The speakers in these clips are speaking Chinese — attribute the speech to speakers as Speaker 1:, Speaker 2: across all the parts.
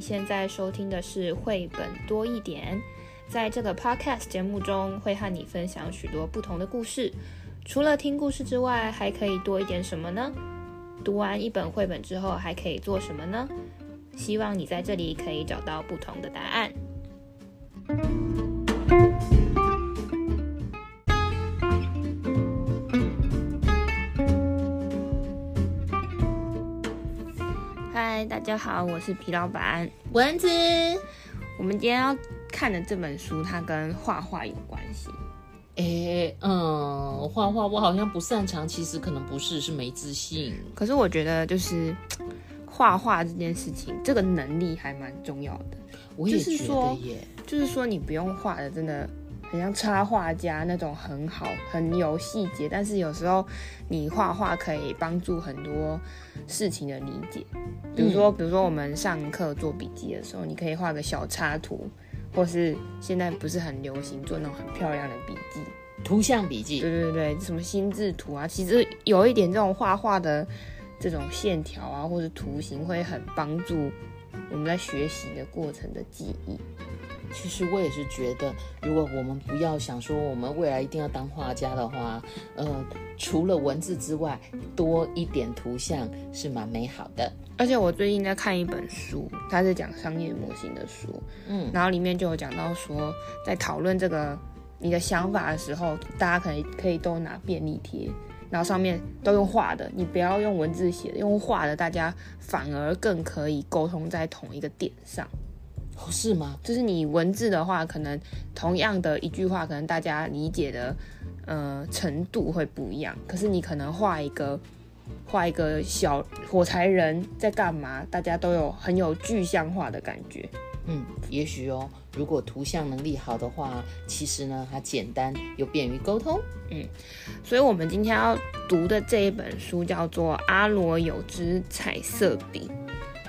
Speaker 1: 现在收听的是绘本多一点，在这个 podcast 节目中会和你分享许多不同的故事。除了听故事之外，还可以多一点什么呢？读完一本绘本之后，还可以做什么呢？希望你在这里可以找到不同的答案。嗨，大家好，我是皮老板
Speaker 2: 蚊子。
Speaker 1: 我们今天要看的这本书，它跟画画有关系。
Speaker 2: 诶，嗯，画画我好像不擅长，其实可能不是，是没自信。
Speaker 1: 可是我觉得就是。画画这件事情，这个能力还蛮重要的。
Speaker 2: 我也觉得耶，
Speaker 1: 就是说你不用画的真的很像插画家那种很好，很有细节。但是有时候你画画可以帮助很多事情的理解。比如说，嗯、比如说我们上课做笔记的时候，你可以画个小插图，或是现在不是很流行做那种很漂亮的笔记，
Speaker 2: 图像笔记。
Speaker 1: 对对对，什么心智图啊，其实有一点这种画画的。这种线条啊，或者图形会很帮助我们在学习的过程的记忆。
Speaker 2: 其实我也是觉得，如果我们不要想说我们未来一定要当画家的话，呃，除了文字之外，多一点图像是蛮美好的。
Speaker 1: 而且我最近在看一本书，它是讲商业模型的书，嗯，然后里面就有讲到说，在讨论这个你的想法的时候，大家可以可以都拿便利贴。然后上面都用画的，你不要用文字写的，用画的，大家反而更可以沟通在同一个点上。
Speaker 2: 哦，是吗？
Speaker 1: 就是你文字的话，可能同样的一句话，可能大家理解的呃程度会不一样。可是你可能画一个画一个小火柴人在干嘛，大家都有很有具象化的感觉。
Speaker 2: 嗯，也许哦，如果图像能力好的话，其实呢，它简单又便于沟通。
Speaker 1: 嗯，所以我们今天要读的这一本书叫做《阿罗有支彩色笔》。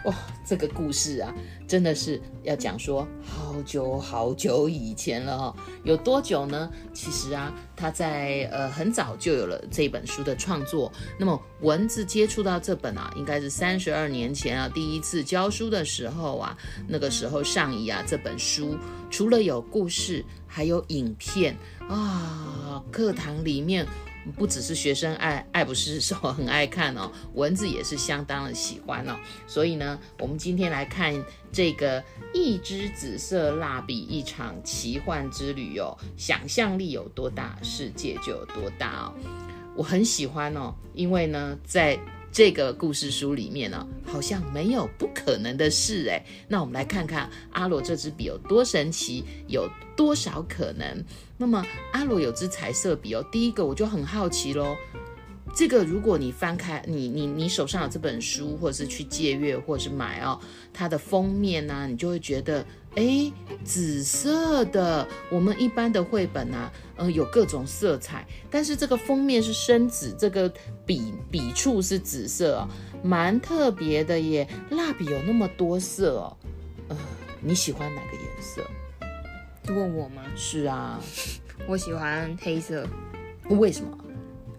Speaker 2: 哇，这个故事啊，真的是要讲说好久好久以前了哦。有多久呢？其实啊，他在呃很早就有了这本书的创作。那么文字接触到这本啊，应该是三十二年前啊，第一次教书的时候啊，那个时候上谊啊，这本书除了有故事，还有影片啊，课堂里面。不只是学生爱爱不释手，很爱看哦，蚊子也是相当的喜欢哦。所以呢，我们今天来看这个一支紫色蜡笔，一场奇幻之旅哦。想象力有多大，世界就有多大哦。我很喜欢哦，因为呢，在这个故事书里面呢，好像没有不可能的事诶。那我们来看看阿罗这支笔有多神奇，有多少可能。那么阿罗有支彩色笔哦，第一个我就很好奇喽。这个如果你翻开你你你手上有这本书，或者是去借阅，或者是买哦，它的封面呢，你就会觉得，诶，紫色的。我们一般的绘本啊，呃，有各种色彩，但是这个封面是深紫，这个笔笔触是紫色哦，蛮特别的耶。蜡笔有那么多色哦，呃，你喜欢哪个颜色？
Speaker 1: 问我吗？
Speaker 2: 是啊，
Speaker 1: 我喜欢黑色。
Speaker 2: 为什么？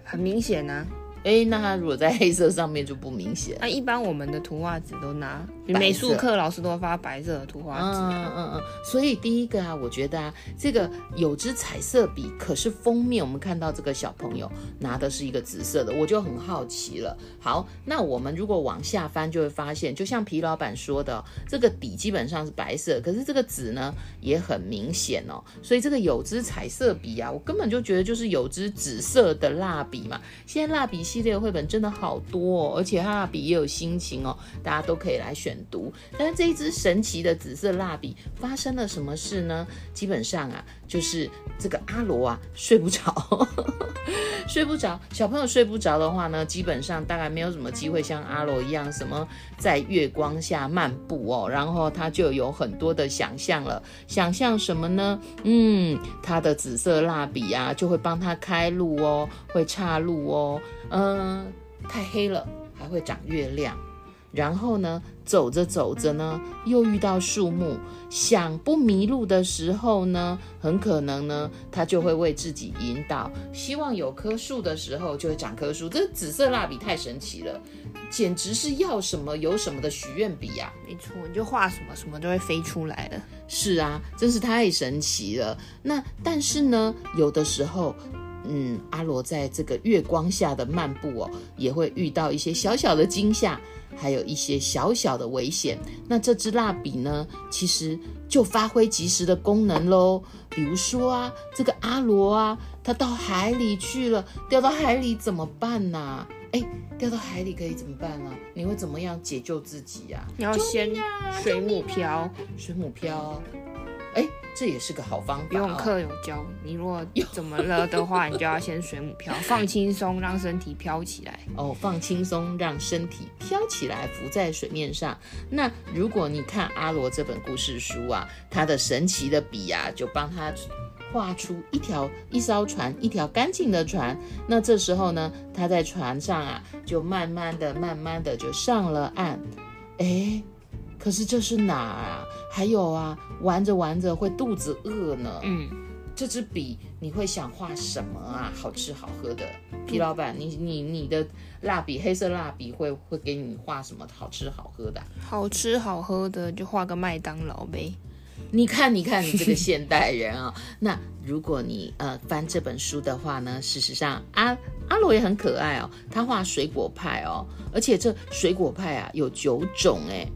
Speaker 1: 很明显呢、啊。
Speaker 2: 哎，那它如果在黑色上面就不明显。
Speaker 1: 那、啊、一般我们的图画纸都拿美术课老师都发白色的图画纸。
Speaker 2: 嗯嗯嗯。所以第一个啊，我觉得啊，这个有支彩色笔，可是封面我们看到这个小朋友拿的是一个紫色的，我就很好奇了。好，那我们如果往下翻，就会发现，就像皮老板说的，这个底基本上是白色，可是这个紫呢也很明显哦。所以这个有支彩色笔啊，我根本就觉得就是有支紫色的蜡笔嘛。现在蜡笔。系列绘本真的好多哦，而且它的笔也有心情哦，大家都可以来选读。但是这一支神奇的紫色蜡笔发生了什么事呢？基本上啊，就是这个阿罗啊睡不着，睡不着。小朋友睡不着的话呢，基本上大概没有什么机会像阿罗一样，什么在月光下漫步哦，然后他就有很多的想象了。想象什么呢？嗯，他的紫色蜡笔啊，就会帮他开路哦，会岔路哦。嗯，太黑了，还会长月亮。然后呢，走着走着呢，又遇到树木，想不迷路的时候呢，很可能呢，它就会为自己引导。希望有棵树的时候，就会长棵树。这紫色蜡笔太神奇了。简直是要什么有什么的许愿笔呀！
Speaker 1: 没错，你就画什么什么都会飞出来的。
Speaker 2: 是啊，真是太神奇了。那但是呢，有的时候，嗯，阿罗在这个月光下的漫步哦，也会遇到一些小小的惊吓，还有一些小小的危险。那这支蜡笔呢，其实就发挥及时的功能喽。比如说啊，这个阿罗啊，他到海里去了，掉到海里怎么办呢、啊？哎，掉到海里可以怎么办呢、啊？你会怎么样解救自己呀、啊？
Speaker 1: 你要先水母漂，
Speaker 2: 水母漂。哎，这也是个好方法、哦。
Speaker 1: 游泳课有教，你如果怎么了的话，你就要先水母漂，放轻松，让身体飘起来。
Speaker 2: 哦，放轻松，让身体飘起来，浮在水面上。那如果你看阿罗这本故事书啊，他的神奇的笔啊，就帮他画出一条一艘船，一条干净的船。那这时候呢，他在船上啊，就慢慢的、慢慢的就上了岸。哎。可是这是哪啊？还有啊，玩着玩着会肚子饿呢。
Speaker 1: 嗯，
Speaker 2: 这支笔你会想画什么啊？好吃好喝的，皮老板，你你你的蜡笔，黑色蜡笔会会给你画什么好吃好喝的？
Speaker 1: 好吃好喝的就画个麦当劳呗。
Speaker 2: 你看，你看，你这个现代人啊、哦。那如果你呃翻这本书的话呢，事实上阿阿罗也很可爱哦，他画水果派哦，而且这水果派啊有九种哎。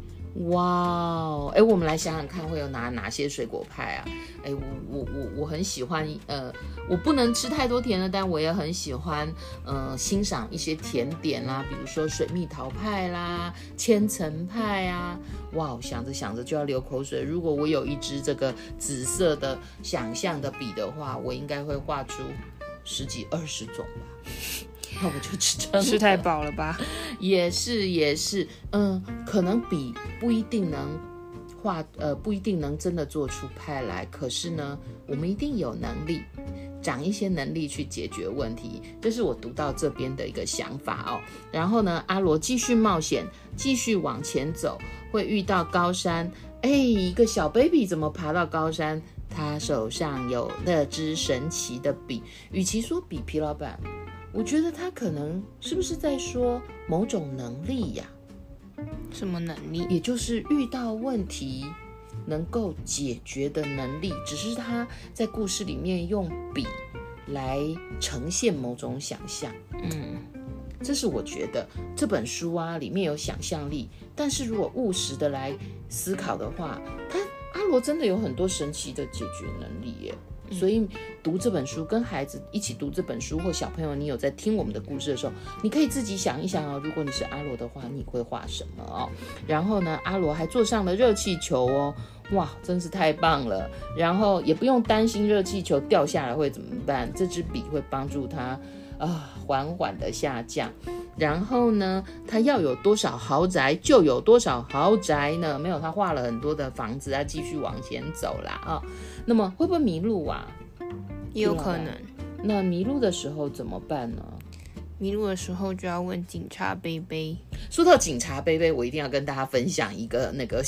Speaker 2: 哇哦，哎，我们来想想看，会有哪哪些水果派啊？哎，我我我我很喜欢，呃，我不能吃太多甜的，但我也很喜欢，呃，欣赏一些甜点啦，比如说水蜜桃派啦、千层派啊。哇，想着想着就要流口水。如果我有一支这个紫色的想象的笔的话，我应该会画出十几二十种吧。那我就吃撑，
Speaker 1: 吃太饱了吧？
Speaker 2: 也是也是，嗯，可能笔不一定能画，呃，不一定能真的做出派来。可是呢，我们一定有能力，长一些能力去解决问题。这是我读到这边的一个想法哦。然后呢，阿罗继续冒险，继续往前走，会遇到高山。哎，一个小 baby 怎么爬到高山？他手上有那支神奇的笔。与其说笔，皮老板。我觉得他可能是不是在说某种能力呀？
Speaker 1: 什么能力？
Speaker 2: 也就是遇到问题能够解决的能力，只是他在故事里面用笔来呈现某种想象。
Speaker 1: 嗯，
Speaker 2: 这是我觉得这本书啊里面有想象力，但是如果务实的来思考的话，他阿罗真的有很多神奇的解决能力耶。所以读这本书，跟孩子一起读这本书，或小朋友，你有在听我们的故事的时候，你可以自己想一想哦。如果你是阿罗的话，你会画什么哦？然后呢，阿罗还坐上了热气球哦，哇，真是太棒了！然后也不用担心热气球掉下来会怎么办，这支笔会帮助他啊，缓缓的下降。然后呢，他要有多少豪宅就有多少豪宅呢？没有，他画了很多的房子，他继续往前走啦啊。那么会不会迷路啊？
Speaker 1: 也有可能。
Speaker 2: 那迷路的时候怎么办呢？
Speaker 1: 迷路的时候就要问警察贝贝。
Speaker 2: 说到警察贝贝，我一定要跟大家分享一个那个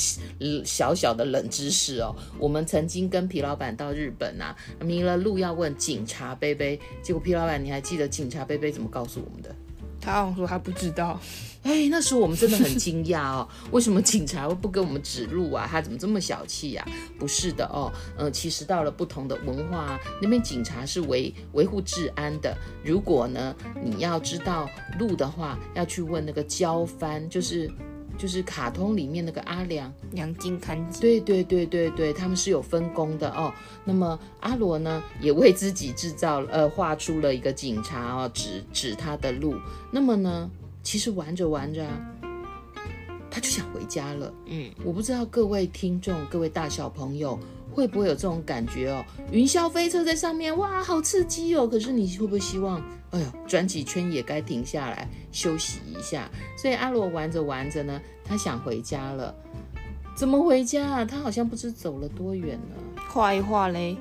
Speaker 2: 小小的冷知识哦。我们曾经跟皮老板到日本啊，迷了路要问警察贝贝，结果皮老板你还记得警察贝贝怎么告诉我们的？
Speaker 1: 他好像说他不知道。
Speaker 2: 哎，那时候我们真的很惊讶哦，为什么警察会不给我们指路啊？他怎么这么小气呀？不是的哦，呃，其实到了不同的文化，那边警察是维维护治安的。如果呢，你要知道路的话，要去问那个交番，就是就是卡通里面那个阿良
Speaker 1: 良金看警。
Speaker 2: 对对对对对，他们是有分工的哦。那么阿罗呢，也为自己制造呃画出了一个警察哦，指指他的路。那么呢？其实玩着玩着啊，他就想回家了。
Speaker 1: 嗯，
Speaker 2: 我不知道各位听众、各位大小朋友会不会有这种感觉哦？云霄飞车在上面，哇，好刺激哦！可是你会不会希望，哎呦，转几圈也该停下来休息一下？所以阿罗玩着玩着呢，他想回家了。怎么回家啊？他好像不知走了多远呢。
Speaker 1: 画一画嘞。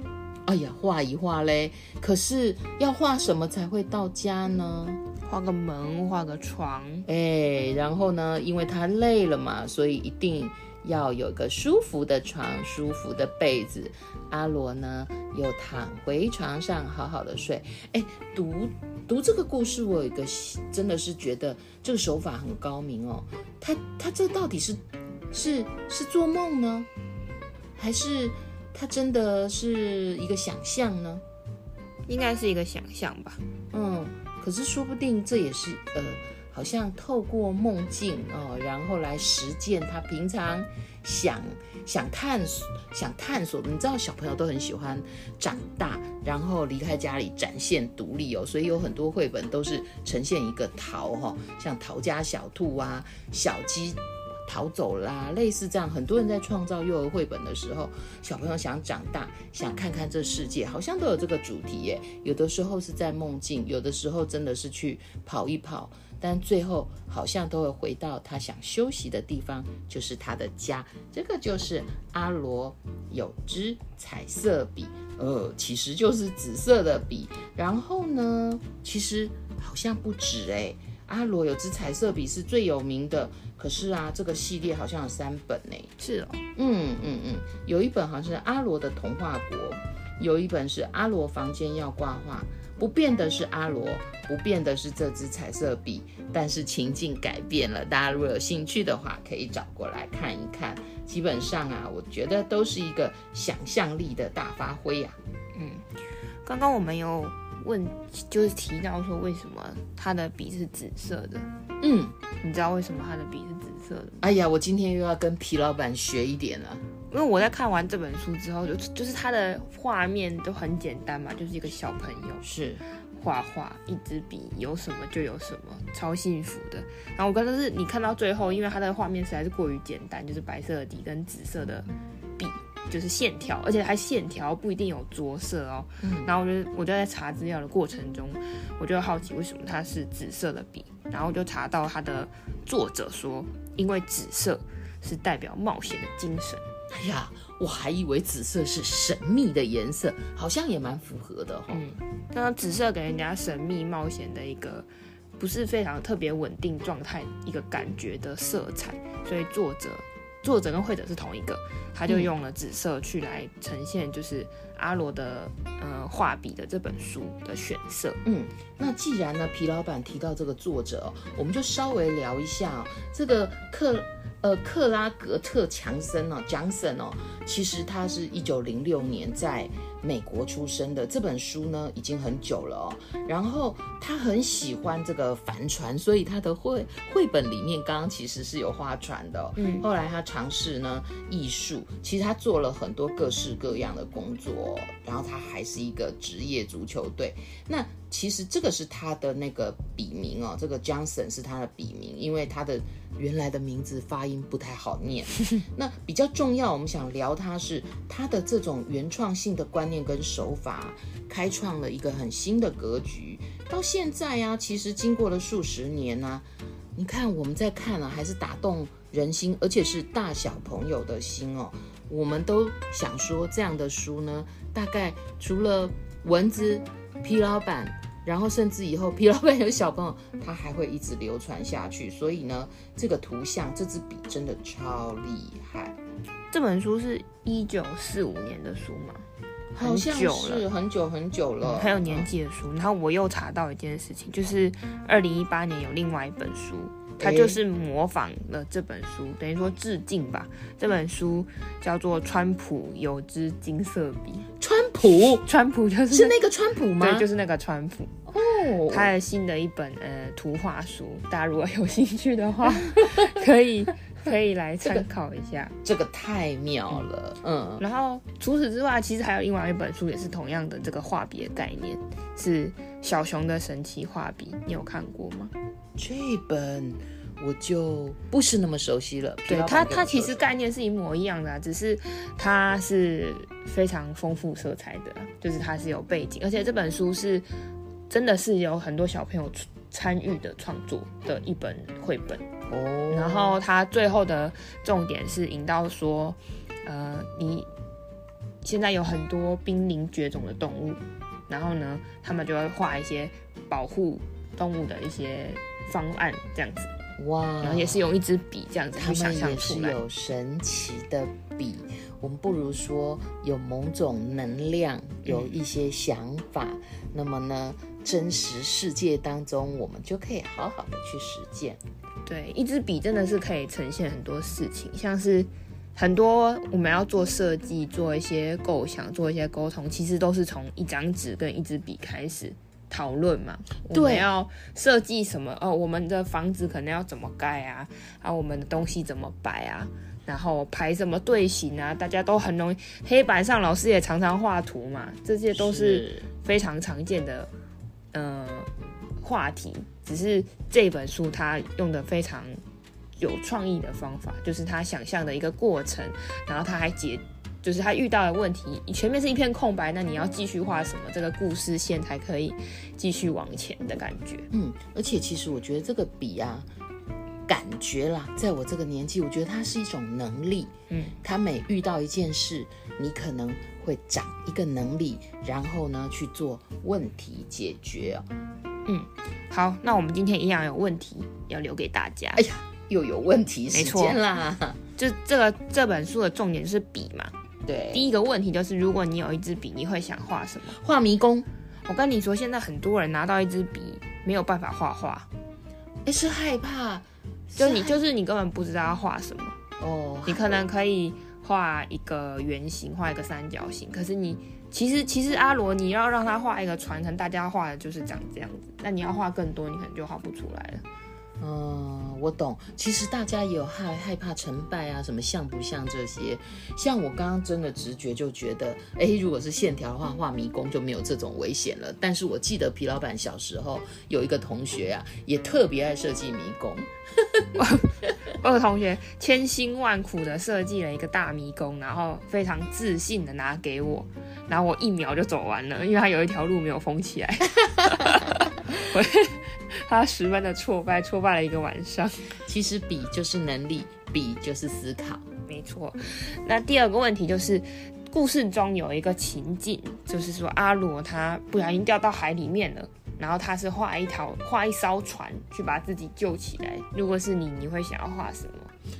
Speaker 2: 哎呀，画一画嘞。可是要画什么才会到家呢？
Speaker 1: 画个门，画个床，
Speaker 2: 哎，然后呢，因为他累了嘛，所以一定要有个舒服的床、舒服的被子。阿罗呢，又躺回床上，好好的睡。哎，读读这个故事，我有一个真的是觉得这个手法很高明哦。他他这到底是是是做梦呢，还是他真的是一个想象呢？
Speaker 1: 应该是一个想象吧。
Speaker 2: 嗯，可是说不定这也是呃。好像透过梦境哦，然后来实践他平常想想探索、想探索的。你知道，小朋友都很喜欢长大，然后离开家里展现独立哦。所以有很多绘本都是呈现一个逃哈、哦，像逃家小兔啊、小鸡逃走啦，类似这样。很多人在创造幼儿绘本的时候，小朋友想长大，想看看这世界，好像都有这个主题耶。有的时候是在梦境，有的时候真的是去跑一跑。但最后好像都会回到他想休息的地方，就是他的家。这个就是阿罗有支彩色笔，呃，其实就是紫色的笔。然后呢，其实好像不止诶，阿罗有支彩色笔是最有名的。可是啊，这个系列好像有三本呢。
Speaker 1: 是哦，
Speaker 2: 嗯嗯嗯，有一本好像是阿罗的童话国，有一本是阿罗房间要挂画。不变的是阿罗，不变的是这支彩色笔，但是情境改变了。大家如果有兴趣的话，可以找过来看一看。基本上啊，我觉得都是一个想象力的大发挥呀、啊。
Speaker 1: 嗯，刚刚我们有问，就是提到说为什么他的笔是紫色的。
Speaker 2: 嗯，
Speaker 1: 你知道为什么他的笔是紫色的？
Speaker 2: 哎呀，我今天又要跟皮老板学一点了。
Speaker 1: 因为我在看完这本书之后，就就是他的画面都很简单嘛，就是一个小朋友
Speaker 2: 是
Speaker 1: 画画，一支笔有什么就有什么，超幸福的。然后我刚刚是你看到最后，因为他的画面实在是过于简单，就是白色的底跟紫色的笔，就是线条，而且还线条不一定有着色哦。嗯。然后我就我就在查资料的过程中，我就好奇为什么它是紫色的笔，然后就查到它的作者说，因为紫色是代表冒险的精神。
Speaker 2: 哎呀，我还以为紫色是神秘的颜色，好像也蛮符合的哈、哦。嗯，
Speaker 1: 那紫色给人家神秘冒险的一个不是非常特别稳定状态一个感觉的色彩，所以作者作者跟绘者是同一个，他就用了紫色去来呈现，就是阿罗的呃画笔的这本书的选色。
Speaker 2: 嗯，那既然呢皮老板提到这个作者，我们就稍微聊一下、哦、这个克。呃，克拉格特·强森哦，Johnson 哦，其实他是一九零六年在美国出生的。这本书呢已经很久了哦。然后他很喜欢这个帆船，所以他的绘绘本里面刚刚其实是有画船的哦。嗯，后来他尝试呢艺术，其实他做了很多各式各样的工作。然后他还是一个职业足球队。那其实这个是他的那个笔名哦，这个 Johnson 是他的笔名，因为他的。原来的名字发音不太好念，那比较重要，我们想聊他是他的这种原创性的观念跟手法，开创了一个很新的格局。到现在呀、啊，其实经过了数十年呢、啊，你看我们在看啊，还是打动人心，而且是大小朋友的心哦。我们都想说这样的书呢，大概除了蚊子、皮老板。然后甚至以后皮老板有小朋友，他还会一直流传下去。所以呢，这个图像，这支笔真的超厉害。
Speaker 1: 这本书是一九四五年的书吗？
Speaker 2: 好像是很久很久了，
Speaker 1: 很有年纪的书。然后我又查到一件事情，就是二零一八年有另外一本书。他就是模仿了这本书，欸、等于说致敬吧。这本书叫做《川普有支金色笔》。
Speaker 2: 川普，
Speaker 1: 川普就是
Speaker 2: 是那个川普吗？
Speaker 1: 对，就是那个川普。哦，他的新的一本呃图画书，大家如果有兴趣的话，可以可以来参考一下。
Speaker 2: 这个、这个太妙了，嗯。
Speaker 1: 然后除此之外，其实还有另外一本书，也是同样的这个画笔的概念，是小熊的神奇画笔。你有看过吗？
Speaker 2: 这本我就不是那么熟悉了。
Speaker 1: 对，它，它其实概念是一模一样的，只是它是非常丰富色彩的，就是它是有背景，而且这本书是真的是有很多小朋友参与的创作的一本绘本哦。然后他最后的重点是引到说，呃，你现在有很多濒临绝种的动物，然后呢，他们就会画一些保护动物的一些。方案这样子，
Speaker 2: 哇，
Speaker 1: 然后也是用一支笔这样子去想象
Speaker 2: 也
Speaker 1: 出来。
Speaker 2: 是有神奇的笔，我们不如说有某种能量，有一些想法，嗯、那么呢，真实世界当中，我们就可以好好的去实践。
Speaker 1: 对，一支笔真的是可以呈现很多事情，像是很多我们要做设计、做一些构想、做一些沟通，其实都是从一张纸跟一支笔开始讨论嘛。对，我们要设计什么？哦，我们的房子可能要怎么盖啊？啊，我们的东西怎么摆啊？然后排什么队形啊？大家都很容易，黑板上老师也常常画图嘛，这些都是非常常见的，嗯。呃话题只是这本书，它用的非常有创意的方法，就是他想象的一个过程，然后他还解，就是他遇到的问题，前面是一片空白，那你要继续画什么，这个故事线才可以继续往前的感觉。
Speaker 2: 嗯，而且其实我觉得这个笔啊，感觉啦，在我这个年纪，我觉得它是一种能力。嗯，他每遇到一件事，你可能会长一个能力，然后呢去做问题解决哦。
Speaker 1: 嗯，好，那我们今天一样有问题要留给大家。
Speaker 2: 哎呀，又有问题时间啦！
Speaker 1: 就这个这本书的重点就是笔嘛。
Speaker 2: 对，
Speaker 1: 第一个问题就是，如果你有一支笔，你会想画什么？
Speaker 2: 画迷宫。
Speaker 1: 我跟你说，现在很多人拿到一支笔没有办法画画，
Speaker 2: 哎，是害怕，
Speaker 1: 就你就是你根本不知道要画什么
Speaker 2: 哦。
Speaker 1: 你可能可以画一个圆形，画一个三角形，可是你。其实，其实阿罗，你要让他画一个船，可能大家画的就是长这样子。那你要画更多，你可能就画不出来了。
Speaker 2: 嗯，我懂。其实大家也有害害怕成败啊，什么像不像这些？像我刚刚真的直觉就觉得，哎，如果是线条的话，画迷宫就没有这种危险了。但是我记得皮老板小时候有一个同学啊，也特别爱设计迷宫。
Speaker 1: 我有同学千辛万苦的设计了一个大迷宫，然后非常自信的拿给我，然后我一秒就走完了，因为他有一条路没有封起来。我他十分的挫败，挫败了一个晚上。
Speaker 2: 其实比就是能力，比就是思考，
Speaker 1: 没错。那第二个问题就是，故事中有一个情境，就是说阿罗他不小心掉到海里面了，然后他是画一条画一艘船去把自己救起来。如果是你，你会想要画什么？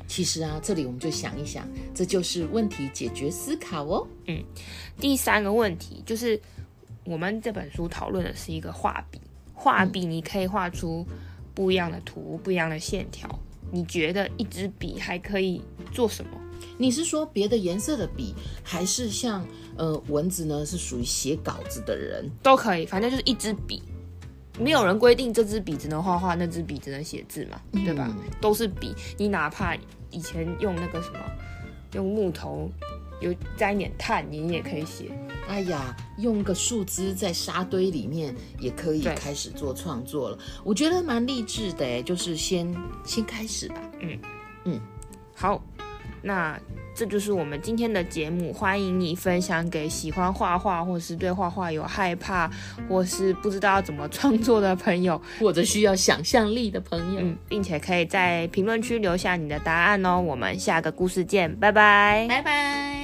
Speaker 2: 其实啊，这里我们就想一想，这就是问题解决思考哦。
Speaker 1: 嗯，第三个问题就是，我们这本书讨论的是一个画笔。画笔你可以画出不一样的图，不一样的线条。你觉得一支笔还可以做什么？
Speaker 2: 你是说别的颜色的笔，还是像呃蚊子呢？是属于写稿子的人
Speaker 1: 都可以，反正就是一支笔。没有人规定这支笔只能画画，那支笔只能写字嘛，对吧？嗯、都是笔。你哪怕以前用那个什么，用木头。有沾一点碳，你也可以写。
Speaker 2: 哎呀，用个树枝在沙堆里面也可以开始做创作了。我觉得蛮励志的哎，就是先先开始吧。
Speaker 1: 嗯嗯，好，那这就是我们今天的节目。欢迎你分享给喜欢画画，或是对画画有害怕，或是不知道怎么创作的朋友，
Speaker 2: 或者需要想象力的朋友，
Speaker 1: 嗯，并且可以在评论区留下你的答案哦。我们下个故事见，拜拜，
Speaker 2: 拜拜。